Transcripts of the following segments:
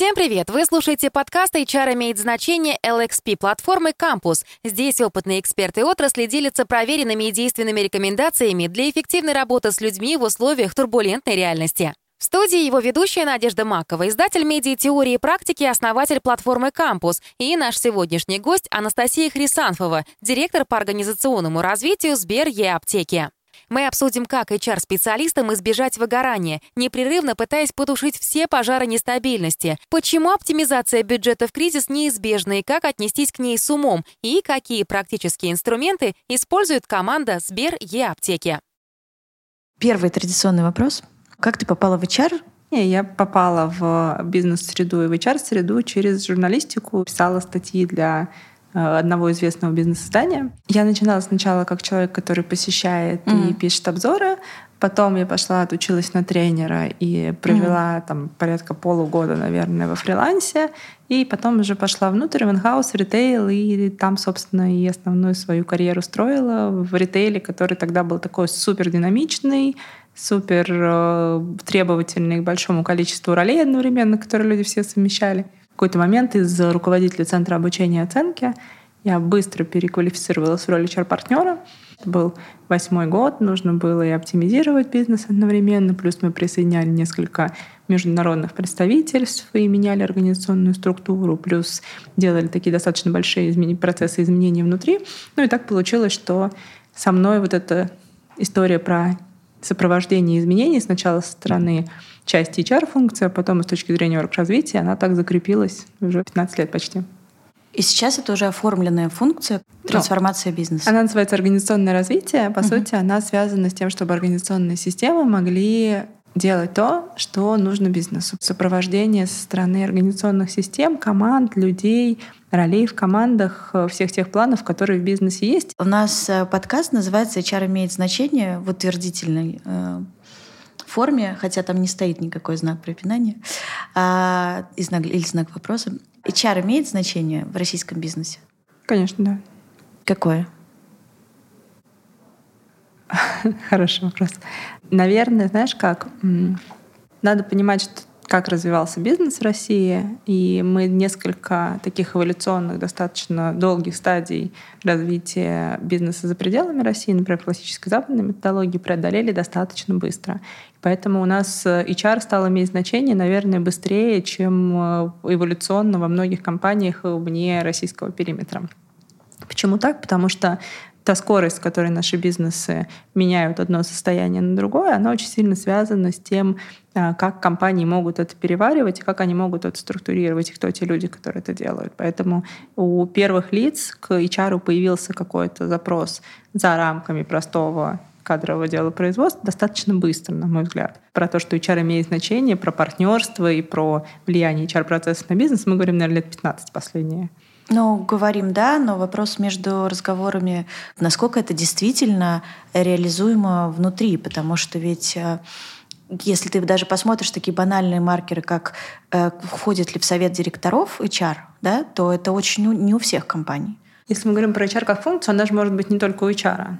Всем привет! Вы слушаете подкаст HR имеет значение LXP платформы Campus. Здесь опытные эксперты отрасли делятся проверенными и действенными рекомендациями для эффективной работы с людьми в условиях турбулентной реальности. В студии его ведущая Надежда Макова, издатель медиа теории и практики, основатель платформы Campus, и наш сегодняшний гость Анастасия Хрисанфова, директор по организационному развитию Сбер Е-аптеки. Мы обсудим, как HR-специалистам избежать выгорания, непрерывно пытаясь потушить все пожары нестабильности, почему оптимизация бюджета в кризис неизбежна и как отнестись к ней с умом, и какие практические инструменты использует команда Сбер Е-аптеки. Первый традиционный вопрос. Как ты попала в HR? Я попала в бизнес-среду и в HR-среду через журналистику, писала статьи для одного известного бизнес-издания. Я начинала сначала как человек, который посещает mm-hmm. и пишет обзоры. Потом я пошла, отучилась на тренера и провела mm-hmm. там порядка полугода, наверное, во фрилансе. И потом уже пошла внутрь, в инхаус, в ритейл, и там, собственно, и основную свою карьеру строила в ритейле, который тогда был такой супер динамичный, супер э, требовательный к большому количеству ролей одновременно, которые люди все совмещали какой-то момент из руководителя Центра обучения и оценки я быстро переквалифицировалась в роль HR-партнера. Это был восьмой год, нужно было и оптимизировать бизнес одновременно, плюс мы присоединяли несколько международных представительств и меняли организационную структуру, плюс делали такие достаточно большие измени- процессы изменений внутри. Ну и так получилось, что со мной вот эта история про сопровождение изменений сначала со стороны части HR-функции, а потом и с точки зрения развития она так закрепилась уже 15 лет почти. И сейчас это уже оформленная функция трансформация бизнеса. Она называется организационное развитие. По угу. сути, она связана с тем, чтобы организационные системы могли делать то, что нужно бизнесу. Сопровождение со стороны организационных систем, команд, людей, ролей в командах, э, всех тех планов, которые в бизнесе есть. У нас э, подкаст называется «HR имеет значение» в утвердительной э, форме, хотя там не стоит никакой знак препинания а, и знак, или знак вопроса. HR имеет значение в российском бизнесе? Конечно, да. Какое? Хороший вопрос. Наверное, знаешь как? Надо понимать, что как развивался бизнес в России, и мы несколько таких эволюционных, достаточно долгих стадий развития бизнеса за пределами России, например, классической западной методологии, преодолели достаточно быстро. Поэтому у нас HR стал иметь значение, наверное, быстрее, чем э, эволюционно во многих компаниях вне российского периметра. Почему так? Потому что та скорость, с которой наши бизнесы меняют одно состояние на другое, она очень сильно связана с тем, а, как компании могут это переваривать, и как они могут это структурировать, и кто те люди, которые это делают. Поэтому у первых лиц к HR появился какой-то запрос за рамками простого кадрового дела производства достаточно быстро, на мой взгляд. Про то, что HR имеет значение, про партнерство и про влияние HR-процессов на бизнес мы говорим, наверное, лет 15 последние. Ну, говорим, да, но вопрос между разговорами, насколько это действительно реализуемо внутри, потому что ведь э, если ты даже посмотришь такие банальные маркеры, как э, входит ли в совет директоров HR, да, то это очень не у всех компаний. Если мы говорим про HR как функцию, она же может быть не только у HR.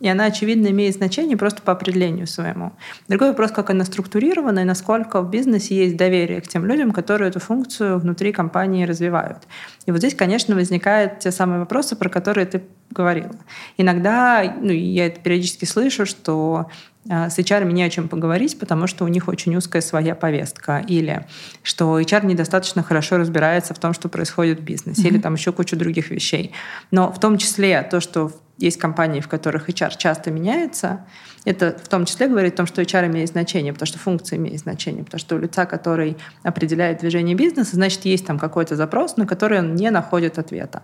И она, очевидно, имеет значение просто по определению своему. Другой вопрос, как она структурирована и насколько в бизнесе есть доверие к тем людям, которые эту функцию внутри компании развивают. И вот здесь, конечно, возникают те самые вопросы, про которые ты говорила. Иногда, ну, я это периодически слышу, что а, с HR не о чем поговорить, потому что у них очень узкая своя повестка. Или что HR недостаточно хорошо разбирается в том, что происходит в бизнесе. Mm-hmm. Или там еще куча других вещей. Но в том числе то, что есть компании, в которых HR часто меняется, это в том числе говорит о том, что HR имеет значение, потому что функция имеет значение, потому что у лица, который определяет движение бизнеса, значит, есть там какой-то запрос, на который он не находит ответа.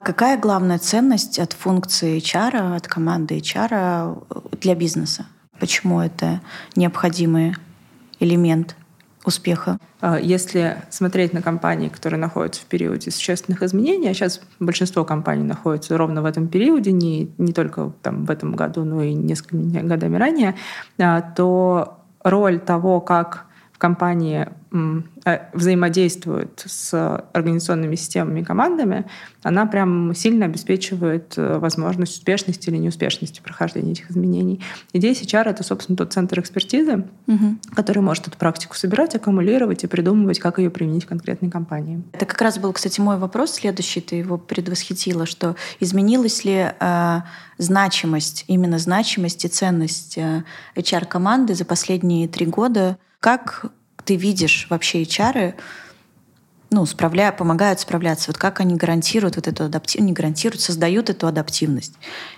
Какая главная ценность от функции HR, от команды HR для бизнеса? Почему это необходимый элемент успеха? А, если смотреть на компании, которые находятся в периоде существенных изменений, а сейчас большинство компаний находятся ровно в этом периоде, не, не только там, в этом году, но и несколькими годами ранее, а, то роль того, как компании э, взаимодействует с организационными системами и командами, она прям сильно обеспечивает э, возможность успешности или неуспешности прохождения этих изменений. И здесь HR — это, собственно, тот центр экспертизы, угу. который может эту практику собирать, аккумулировать и придумывать, как ее применить в конкретной компании. Это как раз был, кстати, мой вопрос следующий, ты его предвосхитила, что изменилась ли э, значимость, именно значимость и ценность э, HR-команды за последние три года? Как ты видишь вообще HR ну, справля... помогают справляться. Вот как они гарантируют вот эту адаптивность, не гарантируют, создают эту адаптивность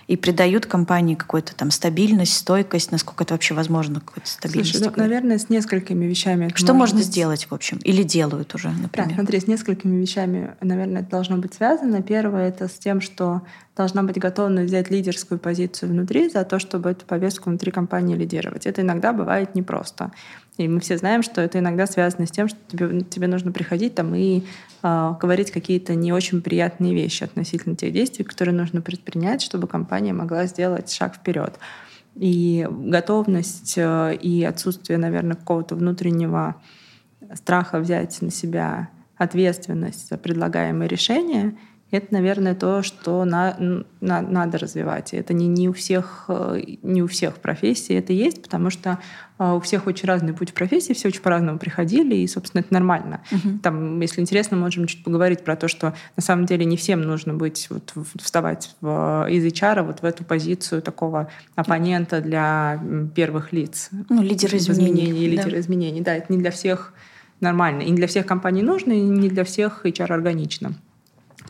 и придают компании какую-то там стабильность, стойкость, насколько это вообще возможно, какую-то стабильность. Слушай, ну, наверное, с несколькими вещами. Что можно быть... сделать, в общем, или делают уже, например? Да, смотри, с несколькими вещами, наверное, это должно быть связано. Первое — это с тем, что должна быть готовность взять лидерскую позицию внутри за то, чтобы эту повестку внутри компании лидировать. Это иногда бывает непросто. И мы все знаем, что это иногда связано с тем, что тебе, тебе нужно приходить там и э, говорить какие-то не очень приятные вещи относительно тех действий, которые нужно предпринять, чтобы компания могла сделать шаг вперед. И готовность э, и отсутствие, наверное, какого-то внутреннего страха взять на себя ответственность за предлагаемые решения — это, наверное, то, что на, на, надо развивать. И это не, не, у всех, э, не у всех профессий это есть, потому что э, у всех очень разный путь в профессии, все очень по-разному приходили, и, собственно, это нормально. Uh-huh. Там, если интересно, можем чуть поговорить про то, что на самом деле не всем нужно быть, вот, вставать в, из HR вот в эту позицию такого оппонента для первых лиц. Ну, лидера изменений. изменений да. Изменений, да, это не для всех нормально. И не для всех компаний нужно, и не для всех HR органично.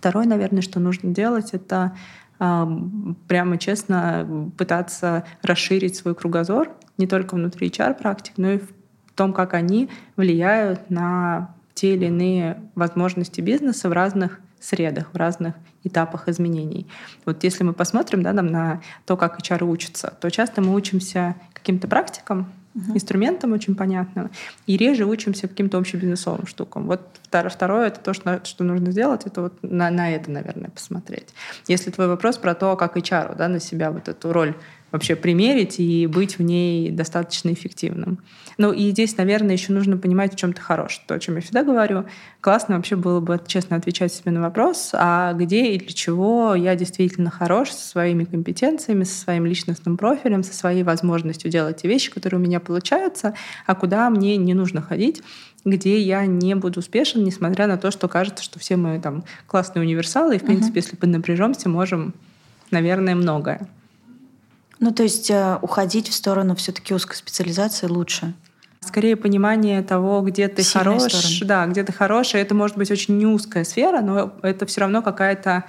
Второе, наверное, что нужно делать, это прямо честно пытаться расширить свой кругозор не только внутри HR-практик, но и в том, как они влияют на те или иные возможности бизнеса в разных средах, в разных этапах изменений. Вот если мы посмотрим да, там, на то, как HR учится, то часто мы учимся каким-то практикам, uh-huh. инструментам очень понятным, и реже учимся каким-то общебизнесовым штукам. Вот второе — это то, что, что нужно сделать, это вот на, на это, наверное, посмотреть. Если твой вопрос про то, как HR да, на себя вот эту роль вообще примерить и быть в ней достаточно эффективным. Ну и здесь, наверное, еще нужно понимать, в чем ты хорош. То, о чем я всегда говорю. Классно вообще было бы честно отвечать себе на вопрос, а где и для чего я действительно хорош со своими компетенциями, со своим личностным профилем, со своей возможностью делать те вещи, которые у меня получаются, а куда мне не нужно ходить где я не буду успешен, несмотря на то, что кажется, что все мы там классные универсалы, и, в принципе, uh-huh. если поднапряжемся, можем, наверное, многое. Ну, то есть э, уходить в сторону все-таки узкой специализации лучше. Скорее понимание того, где ты Сильная хорош, сторона. да, где ты хороший. Это может быть очень не узкая сфера, но это все равно какая-то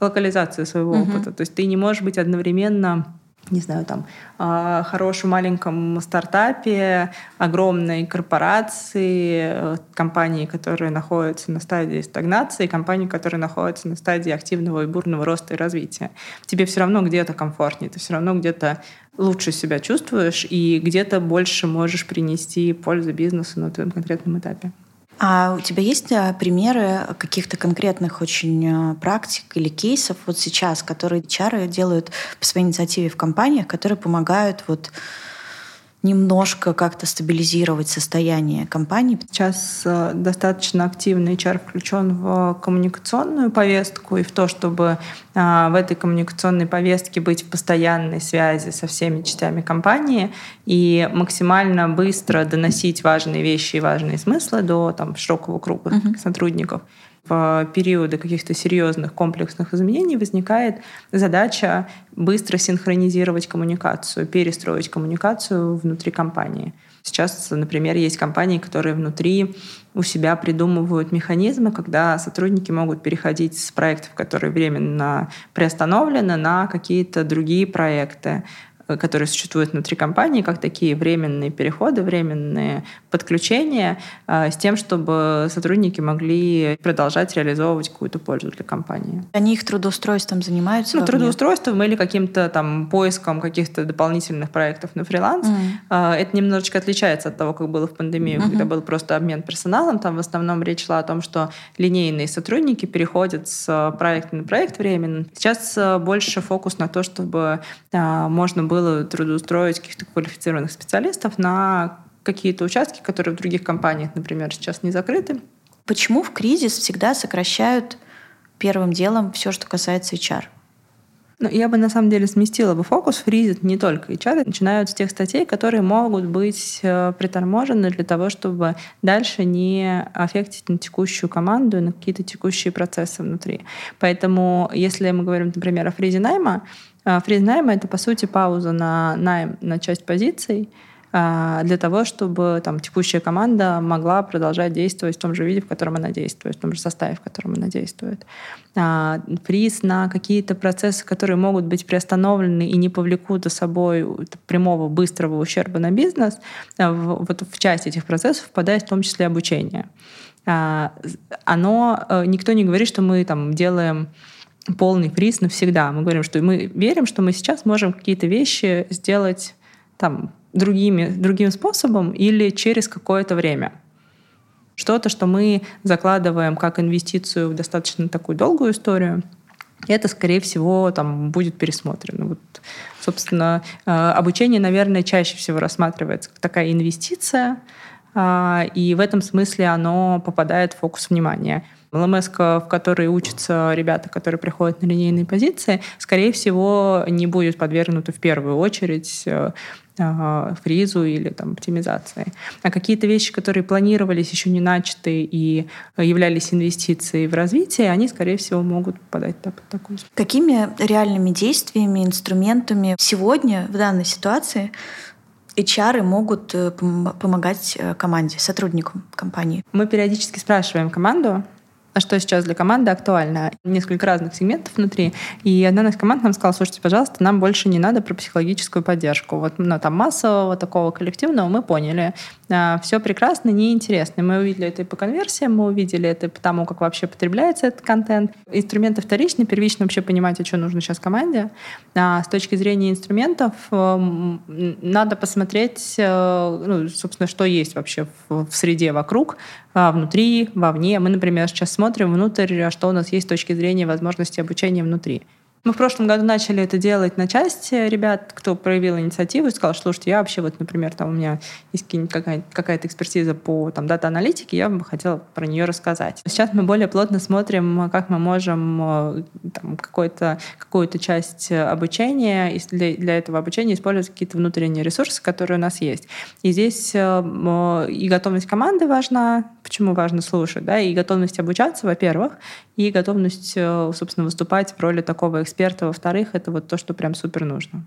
локализация своего угу. опыта. То есть ты не можешь быть одновременно не знаю, там, а, хорошем маленьком стартапе, огромной корпорации, э, компании, которые находятся на стадии стагнации, компании, которые находятся на стадии активного и бурного роста и развития. Тебе все равно где-то комфортнее, ты все равно где-то лучше себя чувствуешь и где-то больше можешь принести пользу бизнесу на твоем конкретном этапе. А у тебя есть а, примеры каких-то конкретных очень а, практик или кейсов вот сейчас, которые чары делают по своей инициативе в компаниях, которые помогают вот немножко как-то стабилизировать состояние компании. Сейчас э, достаточно активно HR включен в коммуникационную повестку и в то, чтобы э, в этой коммуникационной повестке быть в постоянной связи со всеми частями компании и максимально быстро доносить важные вещи и важные смыслы до там, широкого круга uh-huh. сотрудников в периоды каких-то серьезных комплексных изменений возникает задача быстро синхронизировать коммуникацию, перестроить коммуникацию внутри компании. Сейчас, например, есть компании, которые внутри у себя придумывают механизмы, когда сотрудники могут переходить с проектов, которые временно приостановлены, на какие-то другие проекты. Э, которые существуют внутри компании, как такие временные переходы, временные подключения, э, с тем, чтобы сотрудники могли продолжать реализовывать какую-то пользу для компании. Они их трудоустройством занимаются? Ну, трудоустройством или каким-то там поиском каких-то дополнительных проектов на фриланс. Mm. Это немножечко отличается от того, как было в пандемию, mm-hmm. когда был просто обмен персоналом. Там в основном речь шла о том, что линейные сотрудники переходят с проекта на проект временно. Сейчас больше фокус на то, чтобы можно было трудоустроить каких-то квалифицированных специалистов на какие-то участки, которые в других компаниях, например, сейчас не закрыты. Почему в кризис всегда сокращают первым делом все, что касается HR? Ну, я бы на самом деле сместила бы фокус. Фризит не только HR, начинают с тех статей, которые могут быть э, приторможены для того, чтобы дальше не аффектить на текущую команду и на какие-то текущие процессы внутри. Поэтому, если мы говорим, например, о фризе найма, фриз найма — это, по сути, пауза на найм на часть позиций, а, для того, чтобы там, текущая команда могла продолжать действовать в том же виде, в котором она действует, в том же составе, в котором она действует. А, приз на какие-то процессы, которые могут быть приостановлены и не повлекут за собой прямого быстрого ущерба на бизнес, а, вот в часть этих процессов впадает в том числе обучение. Оно, э, никто не говорит, что мы там делаем полный приз навсегда. Мы говорим, что мы верим, что мы сейчас можем какие-то вещи сделать там другими, другим способом или через какое-то время. Что-то, что мы закладываем как инвестицию в достаточно такую долгую историю, это, скорее всего, там будет пересмотрено. Вот, собственно, э, обучение, наверное, чаще всего рассматривается как такая инвестиция, а, и в этом смысле оно попадает в фокус внимания. ЛМС, в которой учатся ребята, которые приходят на линейные позиции, скорее всего, не будет подвергнуты в первую очередь э, фризу или там, оптимизации. А какие-то вещи, которые планировались, еще не начаты и являлись инвестицией в развитие, они, скорее всего, могут попадать под такую. Какими реальными действиями, инструментами сегодня в данной ситуации HR могут э, помогать э, команде, сотрудникам компании? Мы периодически спрашиваем команду, а что сейчас для команды актуально. Несколько разных сегментов внутри. И одна из команд нам сказала, слушайте, пожалуйста, нам больше не надо про психологическую поддержку. Вот ну, там массового такого коллективного мы поняли. А, все прекрасно, неинтересно. Мы увидели это и по конверсиям, мы увидели это и по тому, как вообще потребляется этот контент. Инструменты вторичные, первично вообще понимать, а что нужно сейчас команде. А с точки зрения инструментов эм, надо посмотреть, э, ну, собственно, что есть вообще в, в среде вокруг, а, внутри, вовне. Мы, например, сейчас смотрим внутрь, а что у нас есть с точки зрения возможности обучения внутри. Мы в прошлом году начали это делать на части ребят, кто проявил инициативу и сказал, что, слушайте, я вообще вот, например, там у меня есть какая-то, какая-то экспертиза по там, дата-аналитике, я бы хотела про нее рассказать. Сейчас мы более плотно смотрим, как мы можем э, какую-то, какую-то часть обучения, для, для этого обучения использовать какие-то внутренние ресурсы, которые у нас есть. И здесь э, и готовность команды важна, почему важно слушать, да, и готовность обучаться, во-первых, и готовность, э, собственно, выступать в роли такого эксперта, во-вторых, это вот то, что прям супер нужно.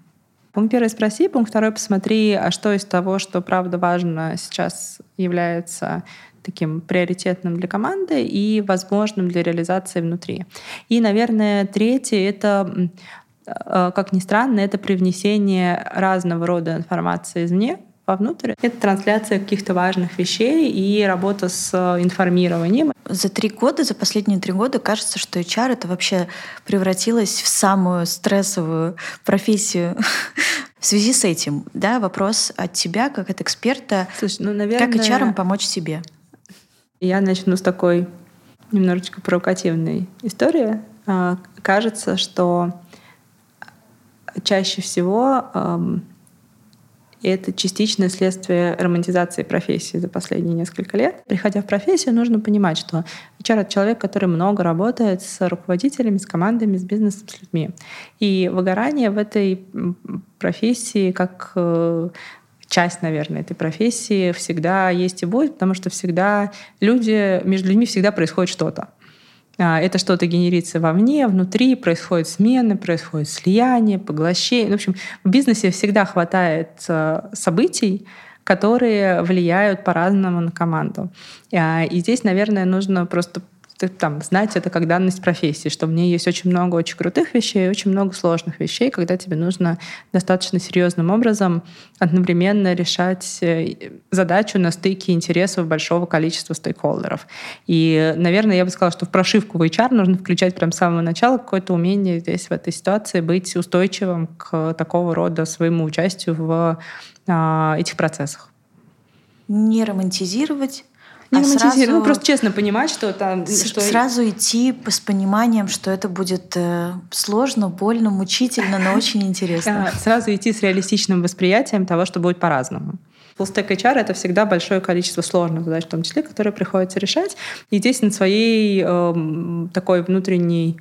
Пункт первый спроси, пункт второй посмотри, а что из того, что правда важно сейчас является таким приоритетным для команды и возможным для реализации внутри. И, наверное, третье — это, э, как ни странно, это привнесение разного рода информации извне, вовнутрь. Это трансляция каких-то важных вещей и работа с э, информированием. За три года, за последние три года кажется, что HR это вообще превратилось в самую стрессовую профессию. В связи с этим, да, вопрос от тебя, как от эксперта, Слушай, ну, наверное, как HR помочь себе? Я начну с такой немножечко провокативной истории. А, кажется, что чаще всего и это частичное следствие романтизации профессии за последние несколько лет. Приходя в профессию, нужно понимать, что HR — это человек, который много работает с руководителями, с командами, с бизнесом, с людьми. И выгорание в этой профессии как э, часть, наверное, этой профессии всегда есть и будет, потому что всегда люди, между людьми всегда происходит что-то. А, это что-то генерится вовне, внутри, происходят смены, происходит слияние, поглощение. В общем, в бизнесе всегда хватает э, событий, которые влияют по-разному на команду. А, и здесь, наверное, нужно просто там, знать это как данность профессии, что в ней есть очень много очень крутых вещей, очень много сложных вещей, когда тебе нужно достаточно серьезным образом одновременно решать э, задачу на стыке интересов большого количества стейкхолдеров. И, наверное, я бы сказала, что в прошивку в HR нужно включать прям с самого начала какое-то умение здесь в этой ситуации быть устойчивым к такого рода своему участию в а, этих процессах. Не романтизировать, не а романтизировать, сразу... ну просто честно понимать, что там... С- что... Сразу идти с пониманием, что это будет э, сложно, больно, мучительно, но очень интересно. Сразу идти с реалистичным восприятием того, что будет по-разному. Full-stack HR — это всегда большое количество сложных задач, в том числе, которые приходится решать. И здесь над своей э, такой внутренней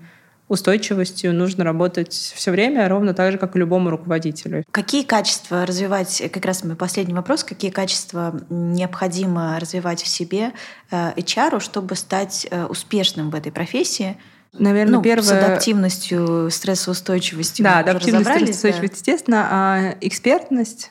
устойчивостью нужно работать все время, ровно так же, как и любому руководителю. Какие качества развивать, как раз мой последний вопрос, какие качества необходимо развивать в себе э, HR, чтобы стать э, успешным в этой профессии? Наверное, ну, первое... С адаптивностью, стрессоустойчивостью. Да, адаптивность, стрессоустойчивость, да. естественно. А экспертность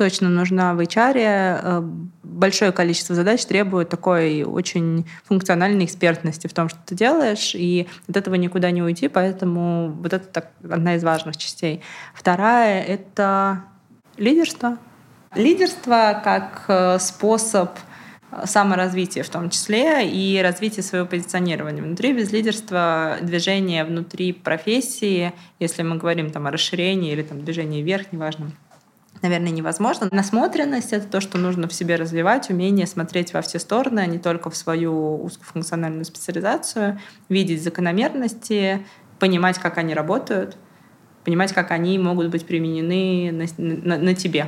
точно нужна в HR. Э, большое количество задач требует такой очень функциональной экспертности в том, что ты делаешь, и от этого никуда не уйти, поэтому вот это так, одна из важных частей. Вторая — это лидерство. Лидерство как э, способ саморазвития в том числе и развитие своего позиционирования внутри. Без лидерства движение внутри профессии, если мы говорим там, о расширении или там, движении вверх, неважно, наверное, невозможно. Насмотренность — это то, что нужно в себе развивать, умение смотреть во все стороны, а не только в свою узкофункциональную специализацию, видеть закономерности, понимать, как они работают, понимать, как они могут быть применены на, на, на тебе.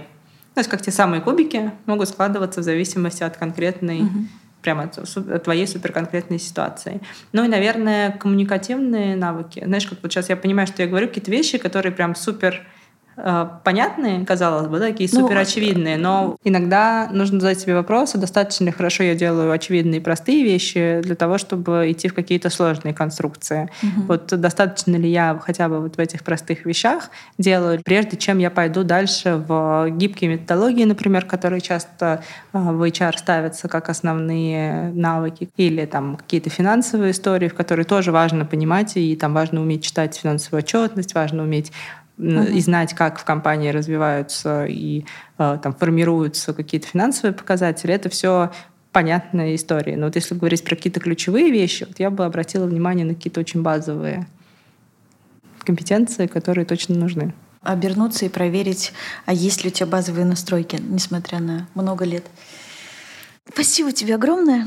То есть как те самые кубики могут складываться в зависимости от конкретной угу прямо от твоей суперконкретной ситуации. Ну и, наверное, коммуникативные навыки. Знаешь, как вот сейчас я понимаю, что я говорю какие-то вещи, которые прям супер понятные, казалось бы, такие ну, супер очевидные, но иногда нужно задать себе вопросы, достаточно ли хорошо я делаю очевидные простые вещи для того, чтобы идти в какие-то сложные конструкции. Угу. Вот достаточно ли я хотя бы вот в этих простых вещах делаю, прежде чем я пойду дальше в гибкие методологии, например, которые часто э, в HR ставятся как основные навыки, или там какие-то финансовые истории, в которые тоже важно понимать, и там важно уметь читать финансовую отчетность, важно уметь и знать, как в компании развиваются и э, там формируются какие-то финансовые показатели, это все понятная история. Но вот если говорить про какие-то ключевые вещи, вот я бы обратила внимание на какие-то очень базовые компетенции, которые точно нужны. Обернуться и проверить, а есть ли у тебя базовые настройки, несмотря на много лет. Спасибо тебе огромное.